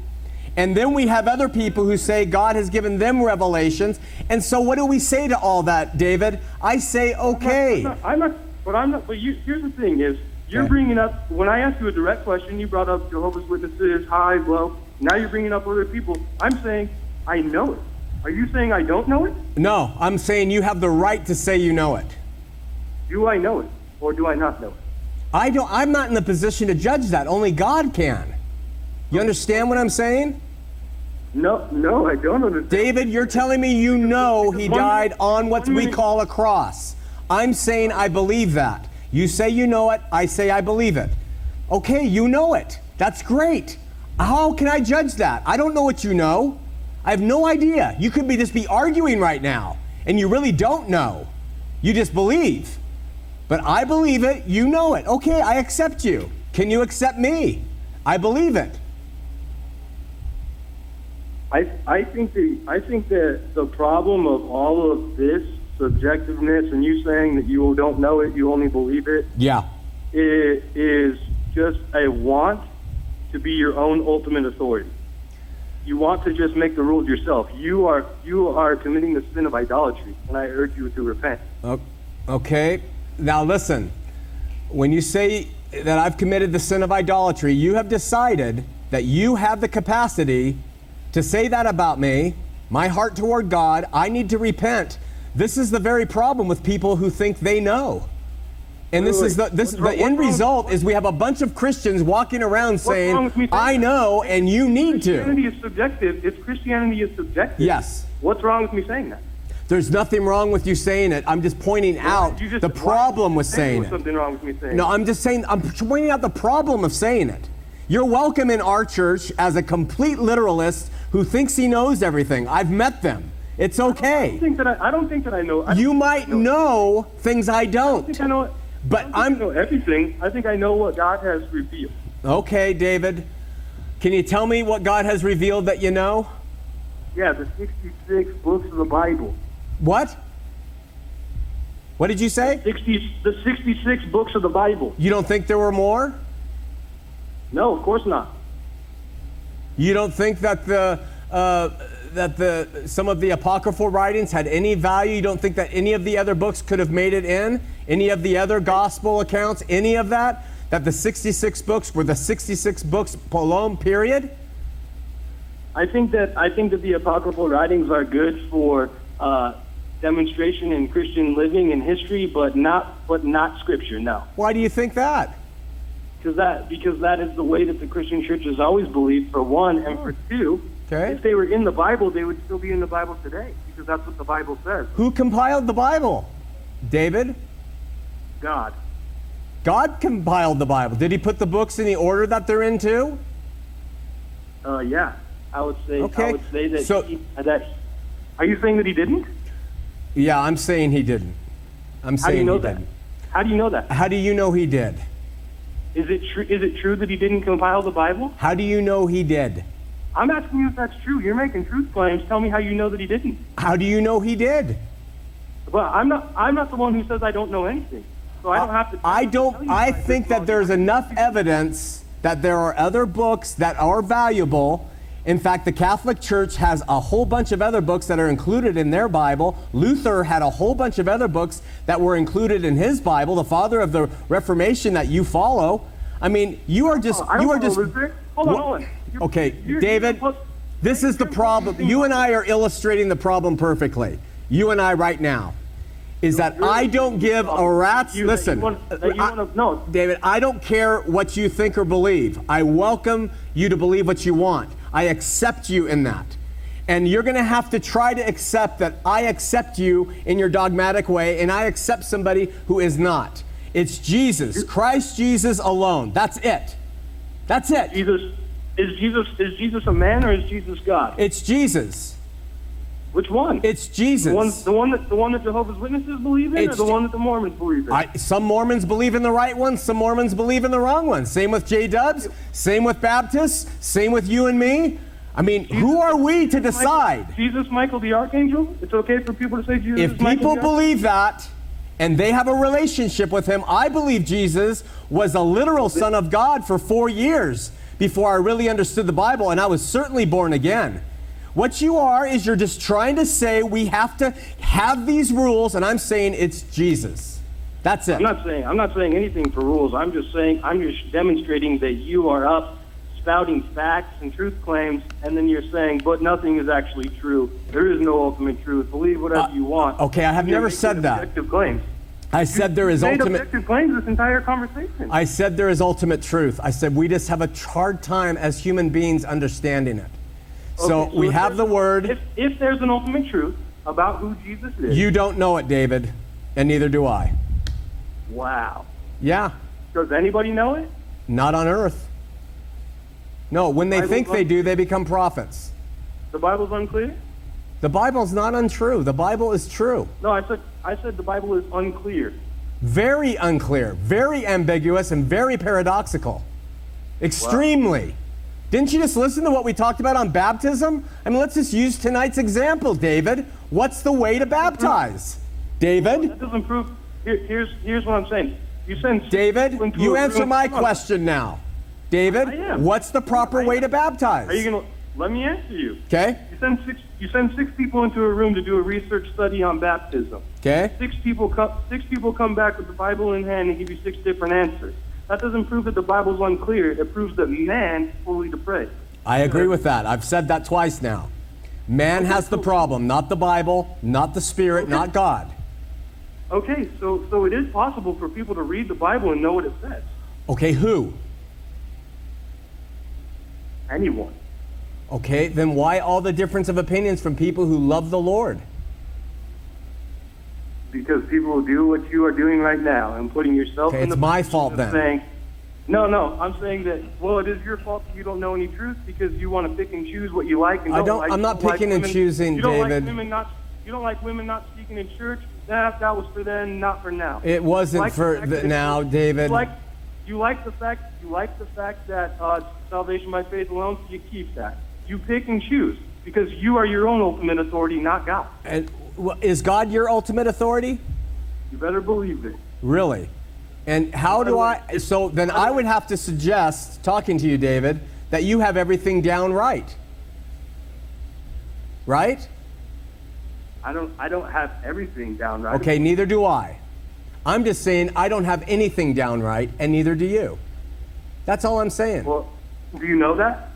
And then we have other people who say God has given them revelations. And so, what do we say to all that, David? I say, okay. I'm not, I'm not, but I'm not. But you, here's the thing: is you're Okay. bringing up when I asked you a direct question, you brought up Jehovah's Witnesses, high, low. Now you're bringing up other people. I'm saying I know it. Are you saying I don't know it? No, I'm saying you have the right to say you know it. Do I know it, or do I not know it? I don't I'm not in the position to judge that. Only God can. You understand what I'm saying? No, no, I don't understand. David, you're telling me you know he died on what we call a cross. I'm saying I believe that. You say you know it, I say I believe it. Okay, you know it. That's great. How can I judge that? I don't know what you know. I have no idea. You could be just be arguing right now and you really don't know. You just believe. But I believe it, you know it. Okay, I accept you. Can you accept me? I believe it. I, I think the I think that the problem of all of this subjectiveness and you saying that you don't know it, you only believe it, Yeah. it is just a want to be your own ultimate authority. You want to just make the rules yourself. You are you are committing the sin of idolatry, and I urge you to repent. Okay. Now listen. When you say that I've committed the sin of idolatry, you have decided that you have the capacity to say that about me, my heart toward God. I need to repent. This is the very problem with people who think they know. And this Wait, is the this What's the wrong- end wrong- result is we have a bunch of Christians walking around saying, with me saying "I know and you need to." Christianity is subjective. If Christianity is subjective, Yes. What's wrong with me saying that? There's nothing wrong with you saying it. I'm just pointing out just- the problem with saying it. Something wrong with me saying. No? I'm just saying, I'm pointing out the problem of saying it. You're welcome in our church as a complete literalist who thinks he knows everything. I've met them. It's I okay. don't think that I, I don't think that I know. I You might I know. know things I I don't. think I know. But I don't think I'm- I know everything. I think I know what God has revealed. Okay, David. Can you tell me what God has revealed that you know? Yeah, the 66 books of the Bible. What? What did you say? 60, the 66 books of the Bible. You don't think there were more? No, of course not. You don't think that the uh, that the some of the apocryphal writings had any value? You don't think that any of the other books could have made it in? Any of the other gospel accounts? Any of that? That the 66 books were the 66 books alone? Period. I think that I think that the apocryphal writings are good for uh, demonstration in Christian living and history, but not but not scripture. No, Why do you think that? because that because that is the way that the Christian church has always believed. For one, and for two, Okay. if they were in the Bible, they would still be in the Bible today because that's what the Bible says. Who compiled the Bible? David. God. God compiled the Bible. Did he put the books in the order that they're in too? Uh, yeah, I would say. Okay, I would say that. so- he, that. Are you saying that he didn't? Yeah, I'm saying he didn't. I'm How do saying you know he that? didn't. How do you know that? How do you know he did? Is it true? Is it true that he didn't compile the Bible? How do you know he did? I'm asking you if that's true. You're making truth claims. Tell me how you know that he didn't. How do you know he did? Well, I'm not. I'm not the one who says I don't know anything. So I don't have to. I don't I think that there's enough evidence that there are other books that are valuable In fact, the Catholic Church has a whole bunch of other books that are included in their Bible. Luther had a whole bunch of other books that were included in his Bible, the father of the Reformation that you follow. I mean, you are just oh, I you are just Luther. Hold on, Wha- hold on. You're- Okay, you're- you're David, this is the problem. You and I are illustrating the problem perfectly. You and I right now. Is that I don't give a rat's You- listen. want- uh, you wanna- no. David, I don't care what you think or believe. I welcome you to believe what you want. I accept you in that. And you're going to have to try to accept that I accept you in your dogmatic way and I accept somebody who is not. It's Jesus, Christ Jesus alone. That's it. That's it. Jesus is Jesus is Jesus a man or is Jesus God? It's Jesus. Which one? It's Jesus. the one the one that the one that Jehovah's Witnesses believe in, It's or the Je- one that the Mormons believe in? I, some Mormons believe in the right one, some Mormons believe in the wrong one. Same with J Dubs, same with Baptists, same with you and me. I mean, who are we to decide? Jesus Michael the Archangel? It's okay for people to say Jesus If Michael people believe that and they have a relationship with him, I believe Jesus was a literal son of God for four years before I really understood the Bible, and I was certainly born again. What you are is you're just trying to say we have to have these rules, and I'm saying it's Jesus. That's it. I'm not saying I'm not saying anything for rules. I'm just saying I'm just demonstrating that you are up spouting facts and truth claims, and then you're saying, but nothing is actually true. There is no ultimate truth. Believe whatever Uh, you want. okay, I have You're never said that. Objective claims. I said there is ultimate. objective claims this entire conversation. I said there is ultimate truth. I said we just have a hard time as human beings understanding it. So Okay, we have the word. If, if there's an ultimate truth about who Jesus is, You don't know it, David, and neither do I. wow. Yeah, Does anybody know it? not on earth. No, when they think they do, they become prophets. The Bible's unclear. The Bible's not untrue. The Bible is true. No, I said I said the Bible is unclear. Very unclear, very ambiguous, and very paradoxical. Extremely. Didn't you just listen to what we talked about on baptism? I mean, let's just use tonight's example, David. What's the way to baptize? David? That doesn't prove. Here, here's here's what I'm saying. You send David, you answer room- my question now. David, what's the proper way to baptize? Are you gonna let me answer you? Okay, You send six. You send six people into a room to do a research study on baptism. okay. Six people come. Six people come back with the Bible in hand and give you six different answers. That doesn't prove that the Bible's unclear. It proves that man is fully depraved. I agree with that. I've said that twice now. Man has the problem, not the Bible, not the Spirit, not God. Okay, so so it is possible for people to read the Bible and know what it says. Okay, who? Anyone. Okay, then why all the difference of opinions from people who love the Lord? Because people will do what you are doing right now and putting yourself Okay, in it's the my position fault then. Saying, no, no, I'm saying that. Well, it is your fault you don't know any truth because you want to pick and choose what you like and I don't, don't- like. I'm not don't like picking and choosing, you don't David. Like women not, you don't like women not speaking in church. That that was for then, not for now. It wasn't Like for the, now, David. You like, you like the fact you like the fact that uh, salvation by faith alone. So you keep that. You pick and choose because you are your own ultimate authority, not God. And, is God your ultimate authority? You better believe it. Really? And how do I? So then I would have to suggest, talking to you, David, that you have everything down right. Right? I don't. I don't have everything down right. Okay, neither do I. I'm just saying I don't have anything down right, and neither do you. That's all I'm saying. Well, do you know that?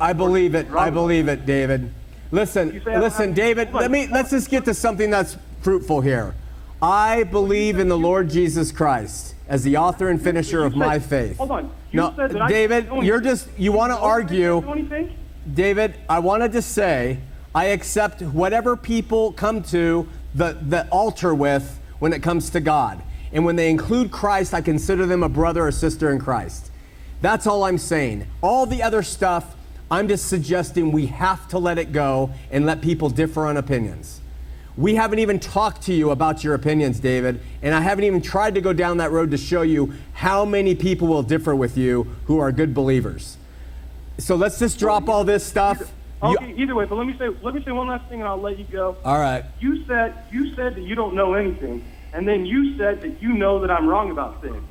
I believe it. I believe it, David. Listen, listen, David. Let me let's just get to something that's fruitful here. I believe in the Lord Jesus Christ as the author and finisher of my faith. Hold on. No, said that I David, you're just you want to You know that I argue. David, I wanted to say I accept whatever people come to the, the altar with when it comes to God. And when they include Christ, I consider them a brother or sister in Christ. That's all I'm saying. All the other stuff, I'm just suggesting we have to let it go and let people differ on opinions. We haven't even talked to you about your opinions, David, and I haven't even tried to go down that road to show you how many people will differ with you who are good believers. So let's just drop all this stuff. You- Either way, but let me say. Let me say one last thing, and I'll let you go. all right. You said you said that you don't know anything, and then you said that you know that I'm wrong about things.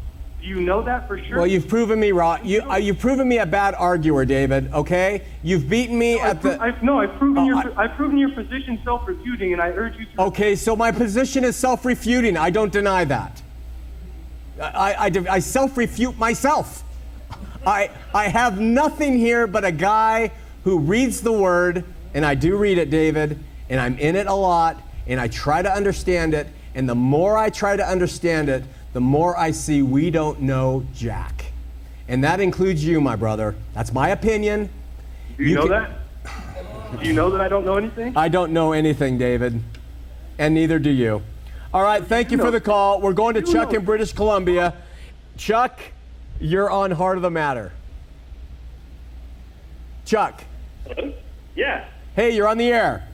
Do you know that for sure? Well, you've proven me wrong. You, uh, you've proven me a bad arguer, David. Okay, you've beaten me I've at pro- the. I've, no, I've proven Oh, your I- I've proven your position self-refuting, and I urge you to. Okay, so my position is self-refuting. I don't deny that. I, I, I self-refute myself. I, I have nothing here but a guy who reads the word, and I do read it, David, and I'm in it a lot, and I try to understand it, and the more I try to understand it, the more I see we don't know Jack. And that includes you, my brother. That's my opinion. Do you, you know can- that? Do you know that I don't know anything? I don't know anything, David, and neither do you. All right, thank you for know. the call. We're going to You Chuck know. in British Columbia. Chuck, you're on Heart of the Matter. Chuck, Hello? Yeah. hey, you're on the air.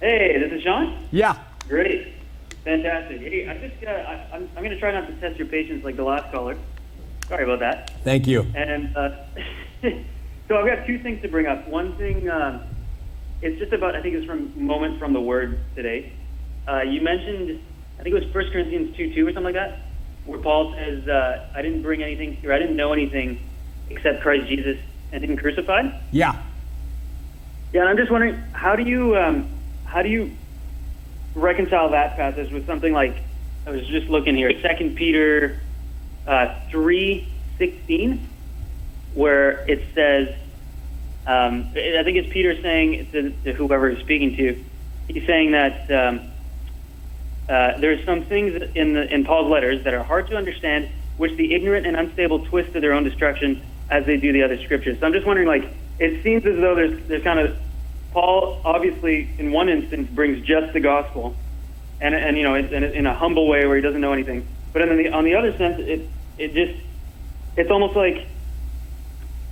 Hey, this is Sean. Yeah. Great. Fantastic. Hey, I'm just got. I, I'm, I'm going to try not to test your patience like the last caller. Sorry about that. Thank you. And uh, so I've got two things to bring up. One thing, um, it's just about. I think it's from moment from the word today. Uh, you mentioned, I think it was First Corinthians 2 2 or something like that, where Paul says, uh, "I didn't bring anything, or I didn't know anything except Christ Jesus and Him crucified." Yeah. Yeah, and I'm just wondering, how do you um, how do you reconcile that passage with something like I was just looking here, Second Peter uh, three sixteen, where it says, um, I think it's Peter saying to, to whoever he's speaking to, he's saying that um, uh, there's some things in the in Paul's letters that are hard to understand, which the ignorant and unstable twist to their own destruction, as they do the other scriptures. So I'm just wondering, like, it seems as though there's there's kind of Paul obviously in one instance brings just the gospel, and and you know in, in, a- humble way where he doesn't know anything, but then the, on the other sense, it it just it's almost like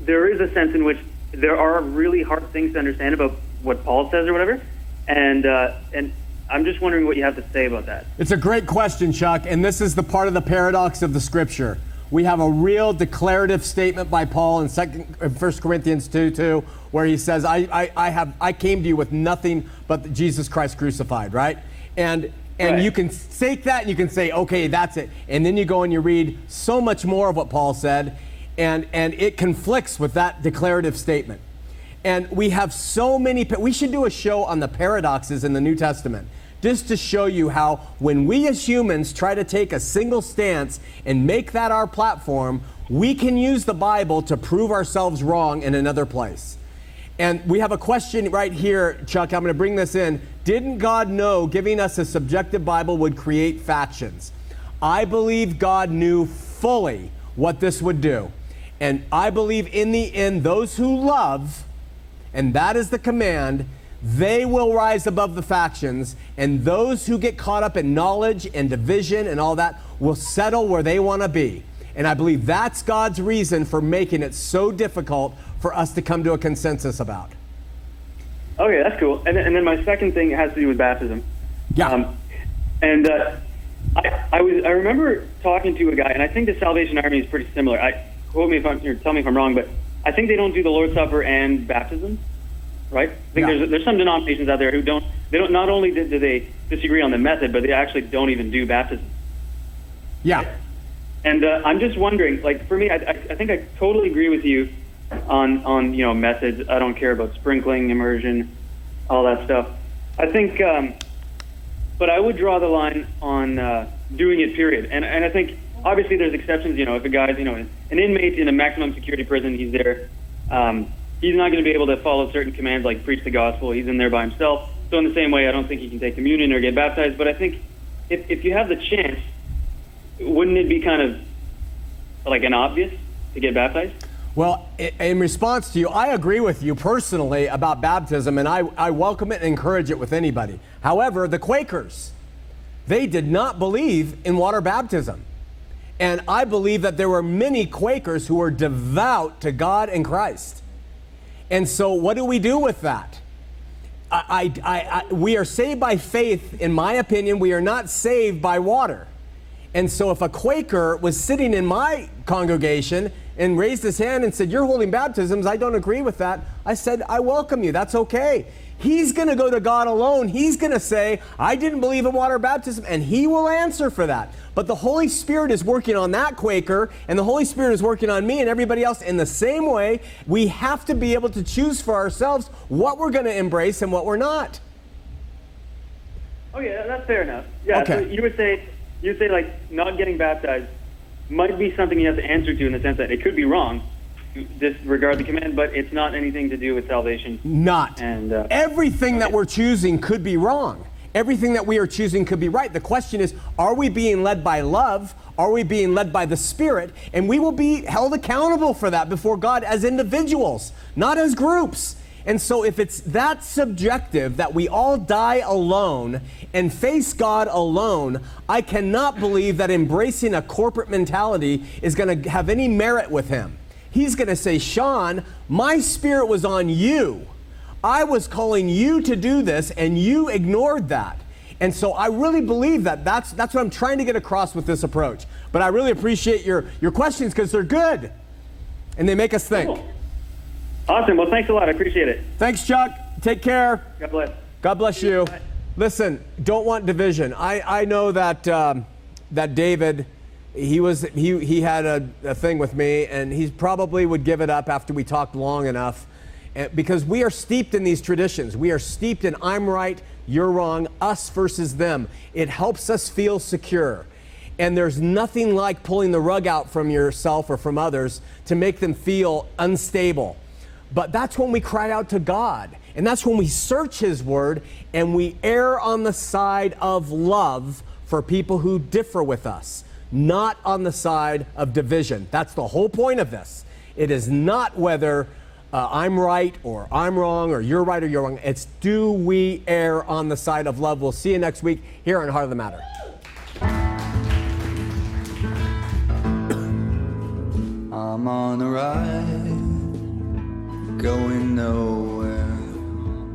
there is a sense in which there are really hard things to understand about what Paul says or whatever, and uh, and I'm just wondering what you have to say about that. It's a great question, Chuck, and this is the part of the paradox of the scripture. We have a real declarative statement by Paul in second, 1 Corinthians 2 2, where he says, I, I, I, have, I came to you with nothing but Jesus Christ crucified, right? And, and Right. you can take that and you can say, okay, that's it. And then you go and you read so much more of what Paul said, and, and it conflicts with that declarative statement. And we have so many, we should do a show on the paradoxes in the New Testament just to show you how when we as humans try to take a single stance and make that our platform, we can use the Bible to prove ourselves wrong in another place. And we have a question right here, Chuck. I'm going to bring this in. Didn't God know giving us a subjective Bible would create factions? I believe God knew fully what this would do. And I believe in the end, those who love, and that is the command, they will rise above the factions, and those who get caught up in knowledge and division and all that will settle where they want to be. And I believe that's God's reason for making it so difficult for us to come to a consensus about. Okay, that's cool. And, then- and then my second thing has to do with baptism. Yeah. Um, and uh, I, I was I remember talking to a guy, and I think the Salvation Army is pretty similar. I quote me if I'm or tell me if I'm wrong, but I think they don't do the Lord's Supper and baptism, right? I think Yeah. there's there's some denominations out there who don't they don't not only do do they disagree on the method, but they actually don't even do baptism. Yeah. And uh, I'm just wondering, like for me, I, I, I think I totally agree with you on on you know methods. I don't care about sprinkling, immersion, all that stuff. I think, um, but I would draw the line on uh, doing it. Period. And and I think obviously there's exceptions. You know, if a guy's you know an inmate in a maximum security prison, he's there. Um, he's not going to be able to follow certain commands like preach the gospel. He's in there by himself. So in the same way, I don't think he can take communion or get baptized. But I think if if you have the chance, wouldn't it be kind of like an obvious to get baptized? Well, in response to you, I agree with you personally about baptism, and I, I welcome it and encourage it with anybody. However, the Quakers, they did not believe in water baptism. And I believe that there were many Quakers who were devout to God and Christ. And so, what do we do with that? I, I, I, we are saved by faith, in my opinion. We are not saved by water. And so, if a Quaker was sitting in my congregation and raised his hand and said, You're holding baptisms, I don't agree with that, I said, I welcome you. That's okay. He's going to go to God alone. He's going to say, I didn't believe in water baptism, and he will answer for that. But the Holy Spirit is working on that Quaker, and the Holy Spirit is working on me and everybody else in the same way. We have to be able to choose for ourselves what we're going to embrace and what we're not. Oh yeah, that's fair enough. Yeah, Okay. so you would say you would say like not getting baptized might be something you have to answer to in the sense that it could be wrong, disregard the command, but it's not anything to do with salvation. Not. And, uh, Everything that we're choosing could be wrong. Everything that we are choosing could be right. The question is, are we being led by love? Are we being led by the Spirit? And we will be held accountable for that before God as individuals, not as groups. And so, if it's that subjective that we all die alone and face God alone, I cannot believe that embracing a corporate mentality is going to have any merit with Him. He's going to say, Sean, my spirit was on you. I was calling you to do this, and you ignored that. And so I really believe that that's, that's what I'm trying to get across with this approach. But I really appreciate your, your questions because they're good and they make us think. Cool. Awesome. Well, thanks a lot. I appreciate it. Thanks, Chuck. Take care. God bless. God bless you. Listen, don't want division. I, I know that um, that David, he was he he had a, a thing with me, and he probably would give it up after we talked long enough, and, because we are steeped in these traditions. We are steeped in I'm right, you're wrong, us versus them. It helps us feel secure. And there's nothing like pulling the rug out from yourself or from others to make them feel unstable. But that's when we cry out to God. And that's when we search His Word and we err on the side of love for people who differ with us, not on the side of division. That's the whole point of this. It is not whether uh, I'm right or I'm wrong or you're right or you're wrong. It's do we err on the side of love? We'll see you next week here on Heart of the Matter. I'm on a ride, going nowhere.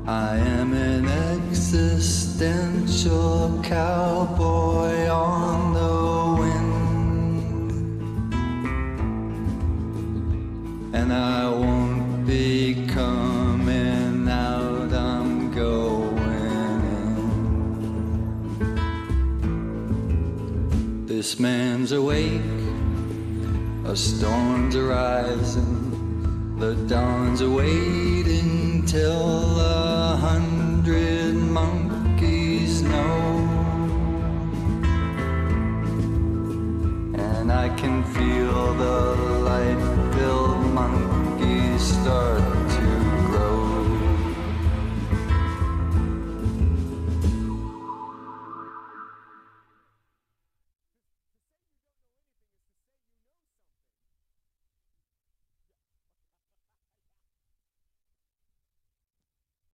I am an existential cowboy on the wind. And I won't be coming out, I'm going in. This man's awake. A storm's arising, the dawn's awaiting till a hundred monkeys know. And I can feel the start